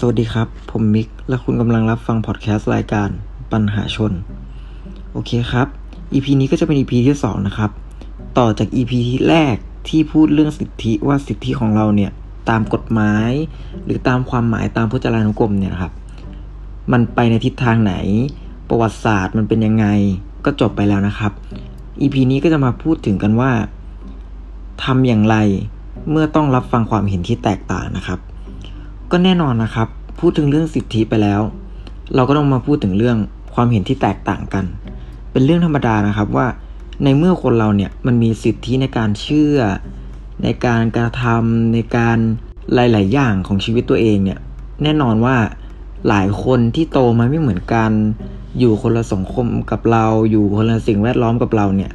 สวัสดีครับ ผมมิก และคุณกำลังรับฟังพอดแคสต์รายการปัญหาชน โอเคครับ EP นี้ก็จะเป็น EP ที่2นะครับ ต่อจาก EP ที่แรกที่พูดเรื่องสิทธิว่าสิทธิของเราเนี่ย ตามกฎหมาย หรือตามความหมายตามพจนานุกรมเนี่ยครับ มันไปในทิศทางไหน ประวัติศาสตร์มันเป็นยังไงก็จบไปแล้วนะครับ EP นี้ก็จะมาพูดถึงกันว่าทำอย่างไรเมื่อต้องรับฟังความเห็นที่แตกต่างนะครับ ก็แน่นอนนะครับ พูดถึงเรื่องสิทธิไปแล้ว เราก็ต้องมาพูดถึงเรื่องความเห็นที่แตกต่างกัน เป็นเรื่องธรรมดานะครับว่าในเมื่อคนเราเนี่ยมันมีสิทธิในการเชื่อ ในการกระทำในการหลาย ๆ อย่างของชีวิตตัวเองเนี่ยแน่นอนว่าหลายคนที่โตมาไม่เหมือนกัน อยู่คนละสังคมกับเรา อยู่คนละสิ่งแวดล้อมกับเราเนี่ย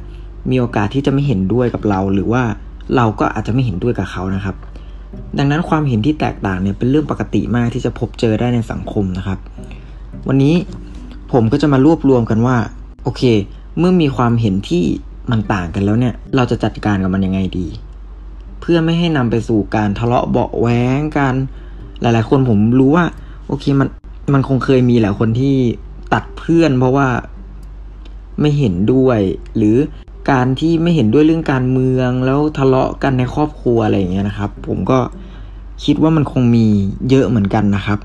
มีโอกาสที่จะไม่เห็นด้วยกับเรา หรือว่าเราก็อาจจะไม่เห็นด้วยกับเขานะครับ ดังนั้นความเห็นที่แตกต่างเนี่ยเป็นเรื่องปกติมากที่จะพบเจอได้ในสังคมนะครับ วันนี้ผมก็จะมารวบรวมกันว่า โอเค เมื่อมีความเห็นที่มันต่างกันแล้วเนี่ย เราจะจัดการกับมันยังไงดี เพื่อไม่ให้นำไปสู่การทะเลาะเบาแว้งกัน หลาย ๆ คนผมรู้ว่า โอเคมันมันคงเคยมีแหละคนที่ตัดเพื่อน เพราะว่าไม่เห็นด้วย หรือ การที่ไม่เห็นด้วยเรื่องการเมืองแล้วทะเลาะกันในครอบครัวอะไรอย่างเงี้ยนะครับ ผมก็คิดว่ามันคงมีเยอะเหมือนกันนะครับ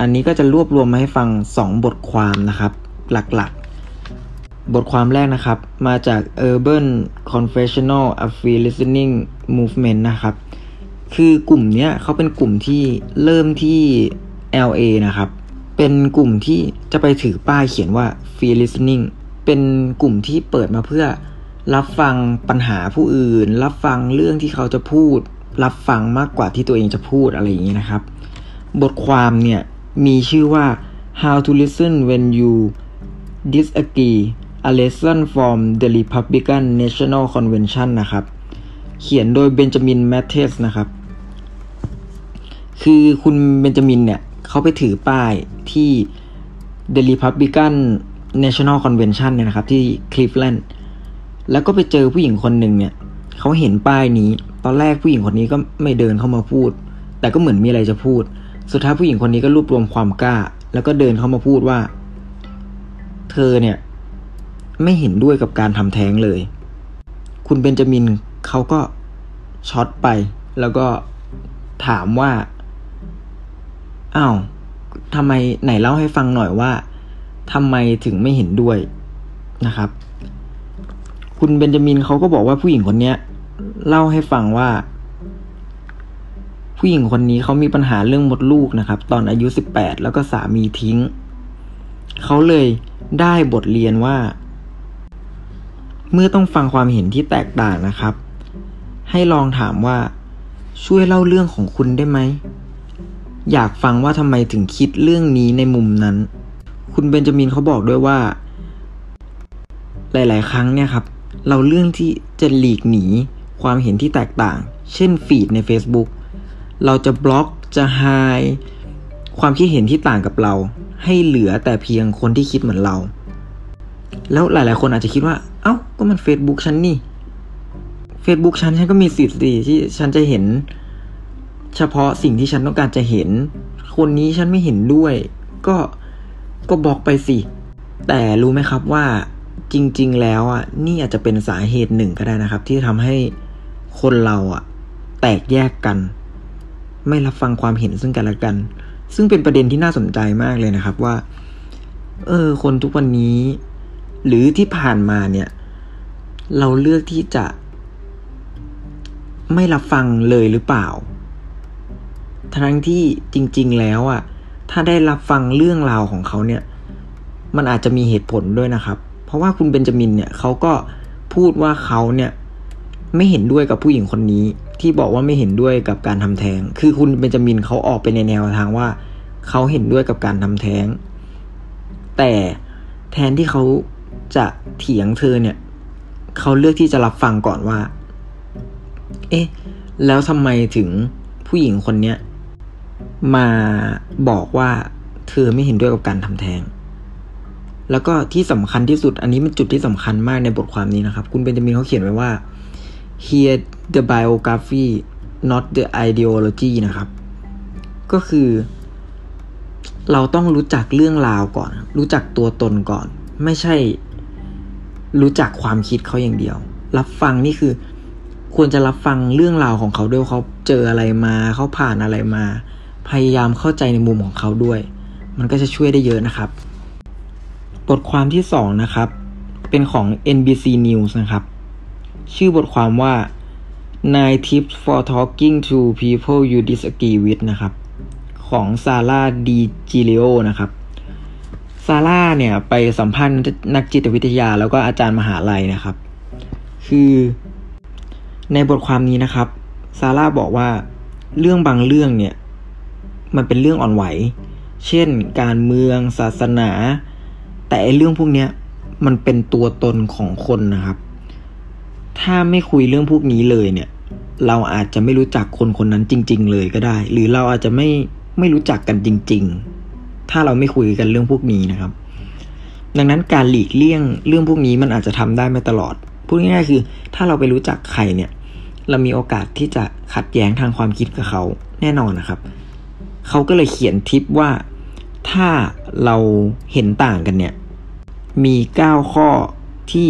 อันนี้ก็จะรวบรวมมาให้ฟัง 2 บทความนะครับ หลักๆ บทความแรกนะครับ มาจาก Urban Confessional a Free Listening Movement นะครับ คือกลุ่มเนี้ยเขาเป็นกลุ่มที่เริ่มที่ LA นะครับ เป็นกลุ่มที่จะไปถือป้ายเขียนว่า Free Listening เป็นกลุ่มที่เปิดมาเพื่อ รับฟังปัญหาผู้อื่น รับฟังเรื่องที่เขาจะพูด รับฟังมากกว่าที่ตัวเองจะพูดอะไรอย่างนี้นะครับ บทความเนี่ยมีชื่อว่า how to listen when you disagree a lesson from the Republican National Convention นะครับ เขียนโดยเบนจามินแมทเทสนะครับ คือคุณเบนจามินเนี่ยเขาไปถือป้ายที่ The Republican National Convention เนี่ยนะครับ ที่คลีฟแลนด์ แล้วก็ไปเจอผู้หญิงคนหนึ่งเนี่ยเขาเห็นป้ายนี้ ตอนแรกผู้หญิงคนนี้ก็ไม่เดินเข้ามาพูด แต่ก็เหมือนมีอะไรจะพูด สุดท้ายผู้หญิงคนนี้ก็รวบรวมความกล้า แล้วก็เดินเข้ามาพูดว่า เธอเนี่ย ไม่เห็นด้วยกับการทำแท้งเลย คุณเบนจามินเขาก็ช็อตไป แล้วก็ถามว่าอ้าวทำไมไหนเล่าให้ฟังหน่อยว่าทำไมถึงไม่เห็นด้วยนะครับ คุณเบนจามินเขาก็บอกว่าผู้หญิงคนนี้เล่าให้ฟังว่า ผู้หญิงคนนี้เขามีปัญหาเรื่องมดลูกนะครับ ตอนอายุสิบแปดแล้วก็สามีทิ้ง เขาเลยได้บทเรียนว่า เมื่อต้องฟังความเห็นที่แตกต่างนะครับ ให้ลองถามว่าช่วยเล่าเรื่องของคุณได้ไหม อยากฟังว่าทำไมถึงคิดเรื่องนี้ในมุมนั้น คุณเบนจามินเขาบอกด้วยว่า หลาย ๆ ครั้งเนี่ยครับ เราเรื่องที่จะหลีกหนีความเห็นที่แตกต่าง เช่นฟีดใน Facebook เราจะบล็อกจะไฮความคิดเห็นที่ต่างกับเรา ให้เหลือแต่เพียงคนที่คิดเหมือนเรา แล้วหลาย ๆ คนอาจจะคิดว่า เอา้า ก็มัน Facebook ฉันนี่ Facebook ฉันฉันก็มีสิทธิ์สิที่ฉันจะเห็น เฉพาะสิ่งที่ฉันต้องการจะเห็น คนนี้ฉันไม่เห็นด้วย ก็ก็บอกไปสิ แต่รู้ไหมครับว่า จริง ๆ แล้วอะนี่อาจจะเป็นสาเหตุหนึ่งก็ได้นะครับ ที่ทำให้คนเราอะ แตกแยกกัน ไม่รับฟังความเห็นซึ่งกันและกัน ซึ่งเป็นประเด็นที่น่าสนใจมากเลยนะครับว่า เออ คนทุกวันนี้ หรือที่ผ่านมาเนี่ย เราเลือกที่จะ ไม่รับฟังเลยหรือเปล่า ทั้งที่จริง ๆ แล้วอะ ถ้าได้รับฟังเรื่องราวของเขาเนี่ย มันอาจจะมีเหตุผลด้วยนะครับ ราะว่าคุณเบนจามินเนี่ยเขาก็พูดว่าเขาเนี่ยไม่เห็นด้วยกับผู้หญิงคนนี้ ที่บอกว่าไม่เห็นด้วยกับการทำแท้ง คือคุณเบนจามินเขาออกไปในแนวทางว่าเขาเห็นด้วยกับการทำแท้ง แต่แทนที่เขาจะเถียงเธอเนี่ยเขาเลือกที่จะรับฟังก่อนว่า เอ๊ะ แล้วทำไมถึงผู้หญิงคนเนี้ยมาบอกว่าเธอไม่เห็นด้วยกับการทำแท้ง แล้วก็ที่สำคัญที่สุด อันนี้เป็นจุดที่สำคัญมากในบทความนี้นะครับ คุณเบนจามินเขาเขียนไว้ว่า here the biography not the ideology นะครับ ก็คือ เราต้องรู้จักเรื่องราวก่อน รู้จักตัวตนก่อน ไม่ใช่ รู้จักความคิดเขาอย่างเดียว รับฟังนี่คือ ควรจะรับฟังเรื่องราวของเขาด้วยเขาเจออะไรมาเขาผ่านอะไรมา พยายามเข้าใจในมุมของเขาด้วย มันก็จะช่วยได้เยอะนะครับ บทความที่สองนะครับ เป็นของ NBC News นะครับ ชื่อบทความว่า nine tips for talking to people you disagree with นะครับ ของซาร่าดีจิเลโอนะครับซาร่าเนี่ยไปสัมภาษณ์นักจิตวิทยาแล้วก็อาจารย์มหาลัยนะครับ คือในบทความนี้นะครับซาร่าบอกว่าเรื่องบางเรื่องเนี่ย มันเป็นเรื่องอ่อนไหว เช่น การเมือง ศาสนา แต่เรื่องพวกนี้มันเป็นตัวตนของคนนะครับ ถ้าไม่คุยเรื่องพวกนี้เลยเนี่ย เราอาจจะไม่รู้จักคนคนนั้นจริง ๆ เลยก็ได้ หรือเราอาจจะไม่ไม่รู้จักกันจริง ๆ ถ้าเราไม่คุยกันเรื่องพวกนี้นะครับ ดังนั้นการหลีกเลี่ยงเรื่องพวกนี้มันอาจจะทำได้ไม่ตลอด พูดง่ายๆคือ ถ้าเราไปรู้จักใครเนี่ย เรามีโอกาสที่จะขัดแย้งทางความคิดกับเขาแน่นอนนะครับ เขาก็เลยเขียนทิปว่าถ้าเราเห็นต่างกันเนี่ย มี 9 ข้อที่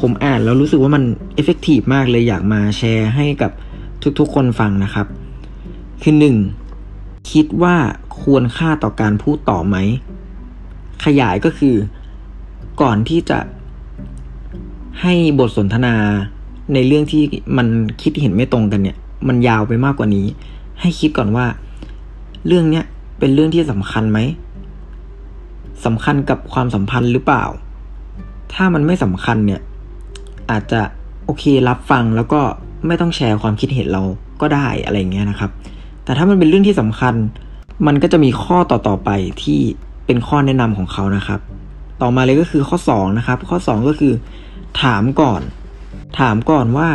ผมอ่านแล้วรู้สึกว่ามันเอฟเฟกตีฟมากเลยอยากมาแชร์ให้กับทุกๆคนฟังนะครับ คือหนึ่งคิดว่าควรค่าต่อการพูดต่อไหม ขยายก็คือ ก่อนที่จะให้บทสนทนาในเรื่องที่มันคิดเห็นไม่ตรงกันเนี่ย มันยาวไปมากกว่านี้ ให้คิดก่อนว่า เรื่องเนี้ยเป็นเรื่องที่สำคัญไหม สำคัญกับความสัมพันธ์หรือเปล่า ถ้ามันไม่สำคัญเนี่ย อาจจะโอเครับฟังแล้วก็ไม่ต้องแชร์ความคิดเห็นเราก็ได้อะไรเงี้ยนะครับ แต่ถ้ามันเป็นเรื่องที่สำคัญ มันก็จะมีข้อต่อๆไปที่เป็นข้อแนะนำของเขานะครับ ต่อมาเลยก็คือข้อ2นะครับ ข้อ 2 ก็คือ ถามก่อน ถามก่อนว่า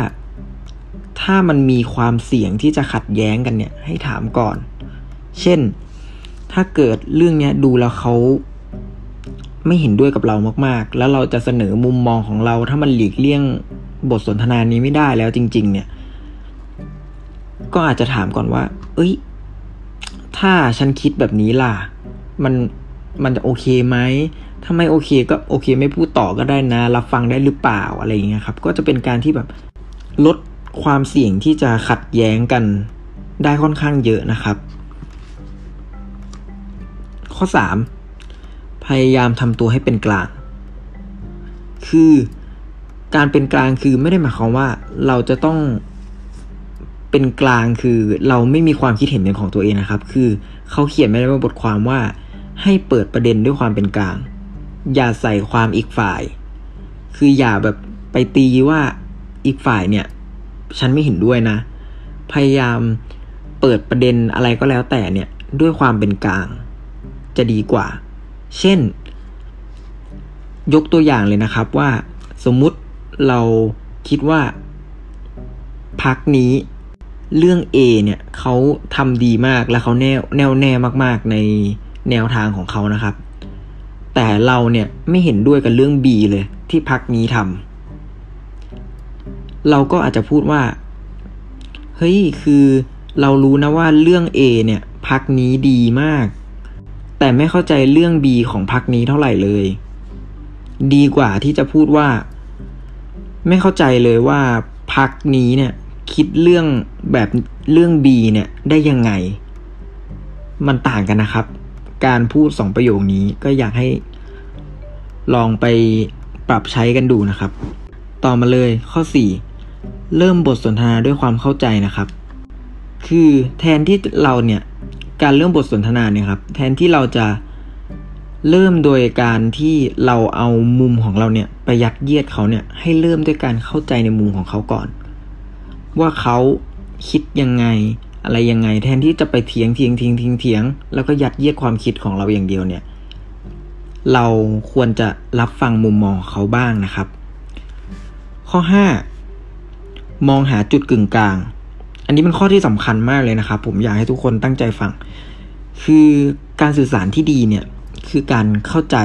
ถ้ามันมีความเสี่ยงที่จะขัดแย้งกันเนี่ย ให้ถามก่อน เช่น ถ้าเกิดเรื่องเนี้ยดูแล้วเขา ไม่เห็นด้วยกับเรามากๆ แล้วเราจะเสนอมุมมองของเรา ถ้ามันหลีกเลี่ยงบทสนทนานี้ไม่ได้แล้วจริง ๆ เนี่ย ก็อาจจะถามก่อนว่า เอ้ย ถ้าฉันคิดแบบนี้ล่ะ มันมันจะโอเคไหมถ้าไม่โอเคก็โอเค ไม่พูดต่อก็ได้นะ รับฟังได้หรือเปล่าอะไรอย่างเงี้ยครับ ก็จะเป็นการที่แบบลดความเสี่ยงที่จะขัดแย้งกันได้ค่อนข้างเยอะนะครับ ข้อสาม พยายามทำตัวให้เป็นกลาง คือการเป็นกลางคือไม่ได้หมายความว่าเราจะต้องเป็นกลางคือเราไม่มีความคิดเห็นเป็นของตัวเองนะครับ คือเขาเขียนไว้ในบทความว่า ให้เปิดประเด็นด้วยความเป็นกลาง อย่าใส่ความอีกฝ่าย คืออย่าแบบไปตีว่าอีกฝ่ายเนี่ย ฉันไม่เห็นด้วยนะ พยายามเปิดประเด็นอะไรก็แล้วแต่เนี่ย ด้วยความเป็นกลาง จะดีกว่า เช่น ยกตัวอย่างเลยนะครับว่าสมมุติเราคิดว่าพักนี้เรื่อง A เนี่ยเขาทำดีมากและเขาแน่วแน่วแน่มาก ๆ ในแนวทางของเขานะครับ แต่เราเนี่ยไม่เห็นด้วยกับเรื่อง B เลยที่พักนี้ทำเราก็อาจจะพูดว่าเฮ้ยคือเรารู้นะว่าเรื่อง A เนี่ยพักนี้ดีมาก แต่ไม่เข้าใจเรื่อง B ของพักนี้เท่าไหร่เลย ดีกว่าที่จะพูดว่า ไม่เข้าใจเลยว่าพักนี้เนี่ย คิดเรื่องแบบเรื่อง B เนี่ย ได้ยังไง มันต่างกันนะครับ การพูดสองประโยคนี้ก็อยากให้ลองไปปรับใช้กันดูนะครับ ต่อมาเลยข้อ 4 เริ่มบทสนทนาด้วยความเข้าใจนะครับ คือแทนที่เราเนี่ย การเริ่มบทสนทนาเนี่ยครับแทนที่เราจะเริ่มโดยการที่เราเอามุมของเราเนี่ยไปยัดเยียดเขาเนี่ยให้เริ่มด้วยการเข้าใจในมุมของเขาก่อน ว่าเขาคิดยังไงอะไรยังไง แทนที่จะไปเถียงเถียงเถียงเถียงเถียงแล้วก็ยัดเยียดความคิดของเราอย่างเดียวเนี่ย เราควรจะรับฟังมุมมองเขาบ้างนะครับ ข้อ 5 มองหาจุดกึ่งกลาง อันนี้เป็นข้อที่สำคัญมากเลยนะครับผมอยากให้ทุกคนตั้งใจฟัง คือการสื่อสารที่ดีเนี่ยคือการเข้าใจ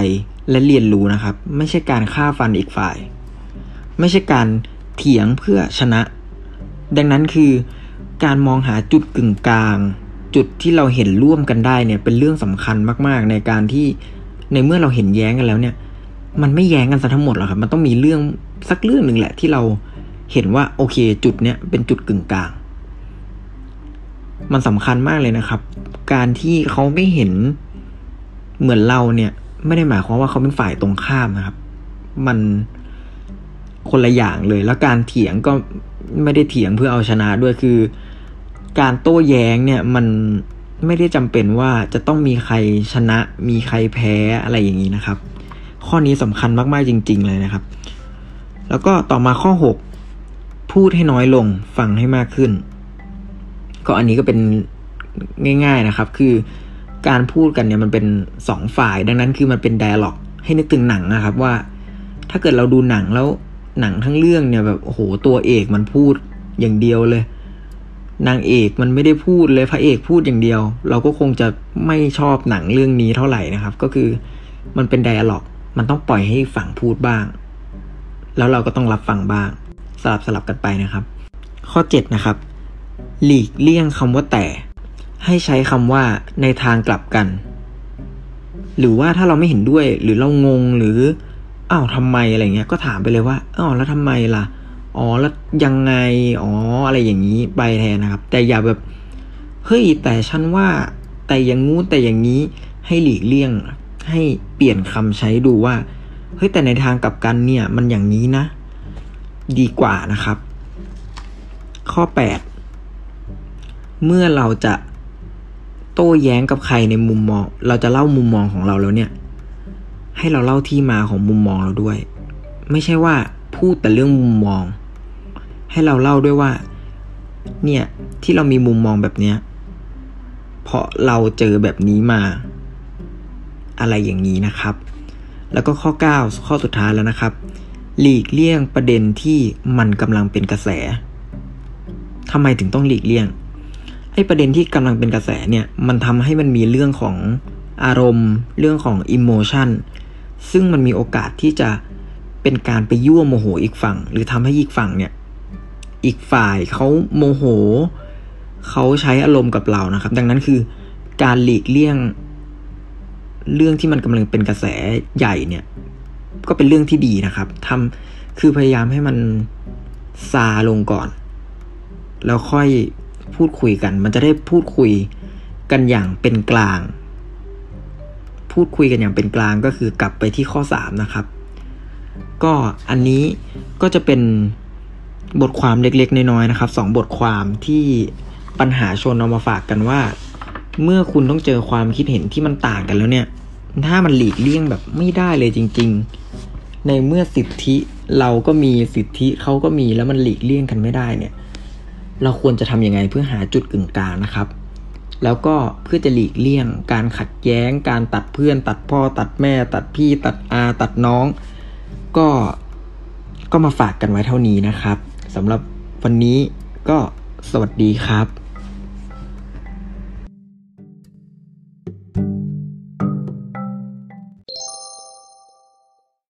และเรียนรู้นะครับ ไม่ใช่การฆ่าฟันอีกฝ่าย ไม่ใช่การเถียงเพื่อชนะ ดังนั้นคือการมองหาจุดกึ่งกลาง จุดที่เราเห็นร่วมกันได้เนี่ยเป็นเรื่องสำคัญมาก ๆ ในการที่ในเมื่อเราเห็นแย้งกันแล้วเนี่ย มันไม่แย้งกันซะทั้งหมดหรอกครับ มันต้องมีเรื่องสักเรื่องหนึ่งแหละที่เราเห็นว่าโอเค จุดเนี้ยเป็นจุดกึ่งกลาง มันสำคัญมากเลยนะครับ การที่เขาไม่เห็นเหมือนเราเนี่ย ไม่ได้หมายความว่าเขาเป็นฝ่ายตรงข้ามนะครับ มันคนละอย่างเลย แล้วการเถียงก็ไม่ได้เถียงเพื่อเอาชนะด้วยคือ การโต้แย้งเนี่ยมันไม่ได้จำเป็นว่าจะต้องมีใครชนะ มีใครแพ้อะไรอย่างนี้นะครับ ข้อนี้สำคัญมากๆจริง ๆ เลยนะครับ แล้วก็ต่อมาข้อ 6 พูดให้น้อยลงฟังให้มากขึ้น ก็อันนี้ก็เป็นง่าย ๆนะครับ คือการพูดกันเนี่ยมันเป็นสองฝ่ายดังนั้นคือมันเป็นไดอะล็อกให้นึกถึงหนังนะครับว่า ถ้าเกิดเราดูหนังแล้วหนังทั้งเรื่องเนี่ยแบบโอ้โหตัวเอกมันพูดอย่างเดียวเลย นางเอกมันไม่ได้พูดเลยพระเอกพูดอย่างเดียว เราก็คงจะไม่ชอบหนังเรื่องนี้เท่าไหร่นะครับ ก็คือมันเป็นไดอะล็อกมันต้องปล่อยให้ฝั่งพูดบ้าง แล้วเราก็ต้องรับฟังบ้าง สลับสลับกันไปนะครับ ข้อ 7 นะครับ หลีกเลี่ยงคำว่าแต่ ให้ใช้คำว่าในทางกลับกัน หรือว่าถ้าเราไม่เห็นด้วยหรือเรางงหรืออ้าวทำไมอะไรเงี้ยก็ถามไปเลยว่าอ้าวแล้วทำไมล่ะอ๋อแล้วยังไงอ๋ออะไรอย่างนี้ไปแทนนะครับ แต่อย่าแบบเฮ้ยแต่ฉันว่าแต่อย่างงู้แต่อย่างนี้ให้หลีกเลี่ยง ให้เปลี่ยนคำใช้ดูว่าเฮ้ยแต่ในทางกลับกันเนี่ยมันอย่างนี้นะ ดีกว่านะครับ ข้อ 8 เมื่อเราจะโต้แย้งกับใครในมุมมอง เราจะเล่ามุมมองของเราแล้วเนี่ย ให้เราเล่าที่มาของมุมมองเราด้วย ไม่ใช่ว่าพูดแต่เรื่องมุมมอง ให้เราเล่าด้วยว่า เนี่ยที่เรามีมุมมองแบบเนี้ยเพราะเราเจอแบบนี้มา อะไรอย่างนี้นะครับ แล้วก็ข้อ 9 ข้อสุดท้ายแล้วนะครับ หลีกเลี่ยงประเด็นที่มันกำลังเป็นกระแสทำไมถึงต้องหลีกเลี่ยง ไอ้ประเด็นที่กำลังเป็นกระแสเนี่ยมันทำให้มันมีเรื่องของอารมณ์ เรื่องของอิโมชันซึ่งมันมีโอกาสที่จะเป็นการไปยั่วโมโหอีกฝั่ง หรือทำให้อีกฝั่งเนี่ยอีกฝ่ายเขาโมโหเขาใช้อารมณ์กับเรานะครับ ดังนั้นคือการหลีกเลี่ยงเรื่องที่มันกำลังเป็นกระแสใหญ่เนี่ย ก็เป็นเรื่องที่ดีนะครับทำคือพยายามให้มันซาลงก่อน แล้วค่อย พูดคุยกัน มันจะได้พูดคุยกันอย่างเป็นกลาง พูดคุยกันอย่างเป็นกลางก็คือกลับไปที่ข้อ 3 นะครับ ก็อันนี้ก็จะเป็นบทความเล็กๆน้อยๆนะครับสองบทความที่ปัญหาชนเอามาฝากกันว่า เมื่อคุณต้องเจอความคิดเห็นที่มันต่างกันแล้วเนี่ย ถ้ามันหลีกเลี่ยงแบบไม่ได้เลยจริง ๆ ในเมื่อสิทธิเราก็มีสิทธิเขาก็มีแล้วมันหลีกเลี่ยงกันไม่ได้เนี่ย เราควรจะทำยังไงเพื่อหาจุดกึ่งกลางนะครับ แล้วก็เพื่อจะหลีกเลี่ยง การขัดแย้ง การตัดเพื่อน ตัดพ่อ ตัดแม่ ตัดพี่ ตัดอาตัดน้อง ก็ก็มาฝากกันไว้เท่านี้นะครับสำหรับวันนี้ก็สวัสดีครับ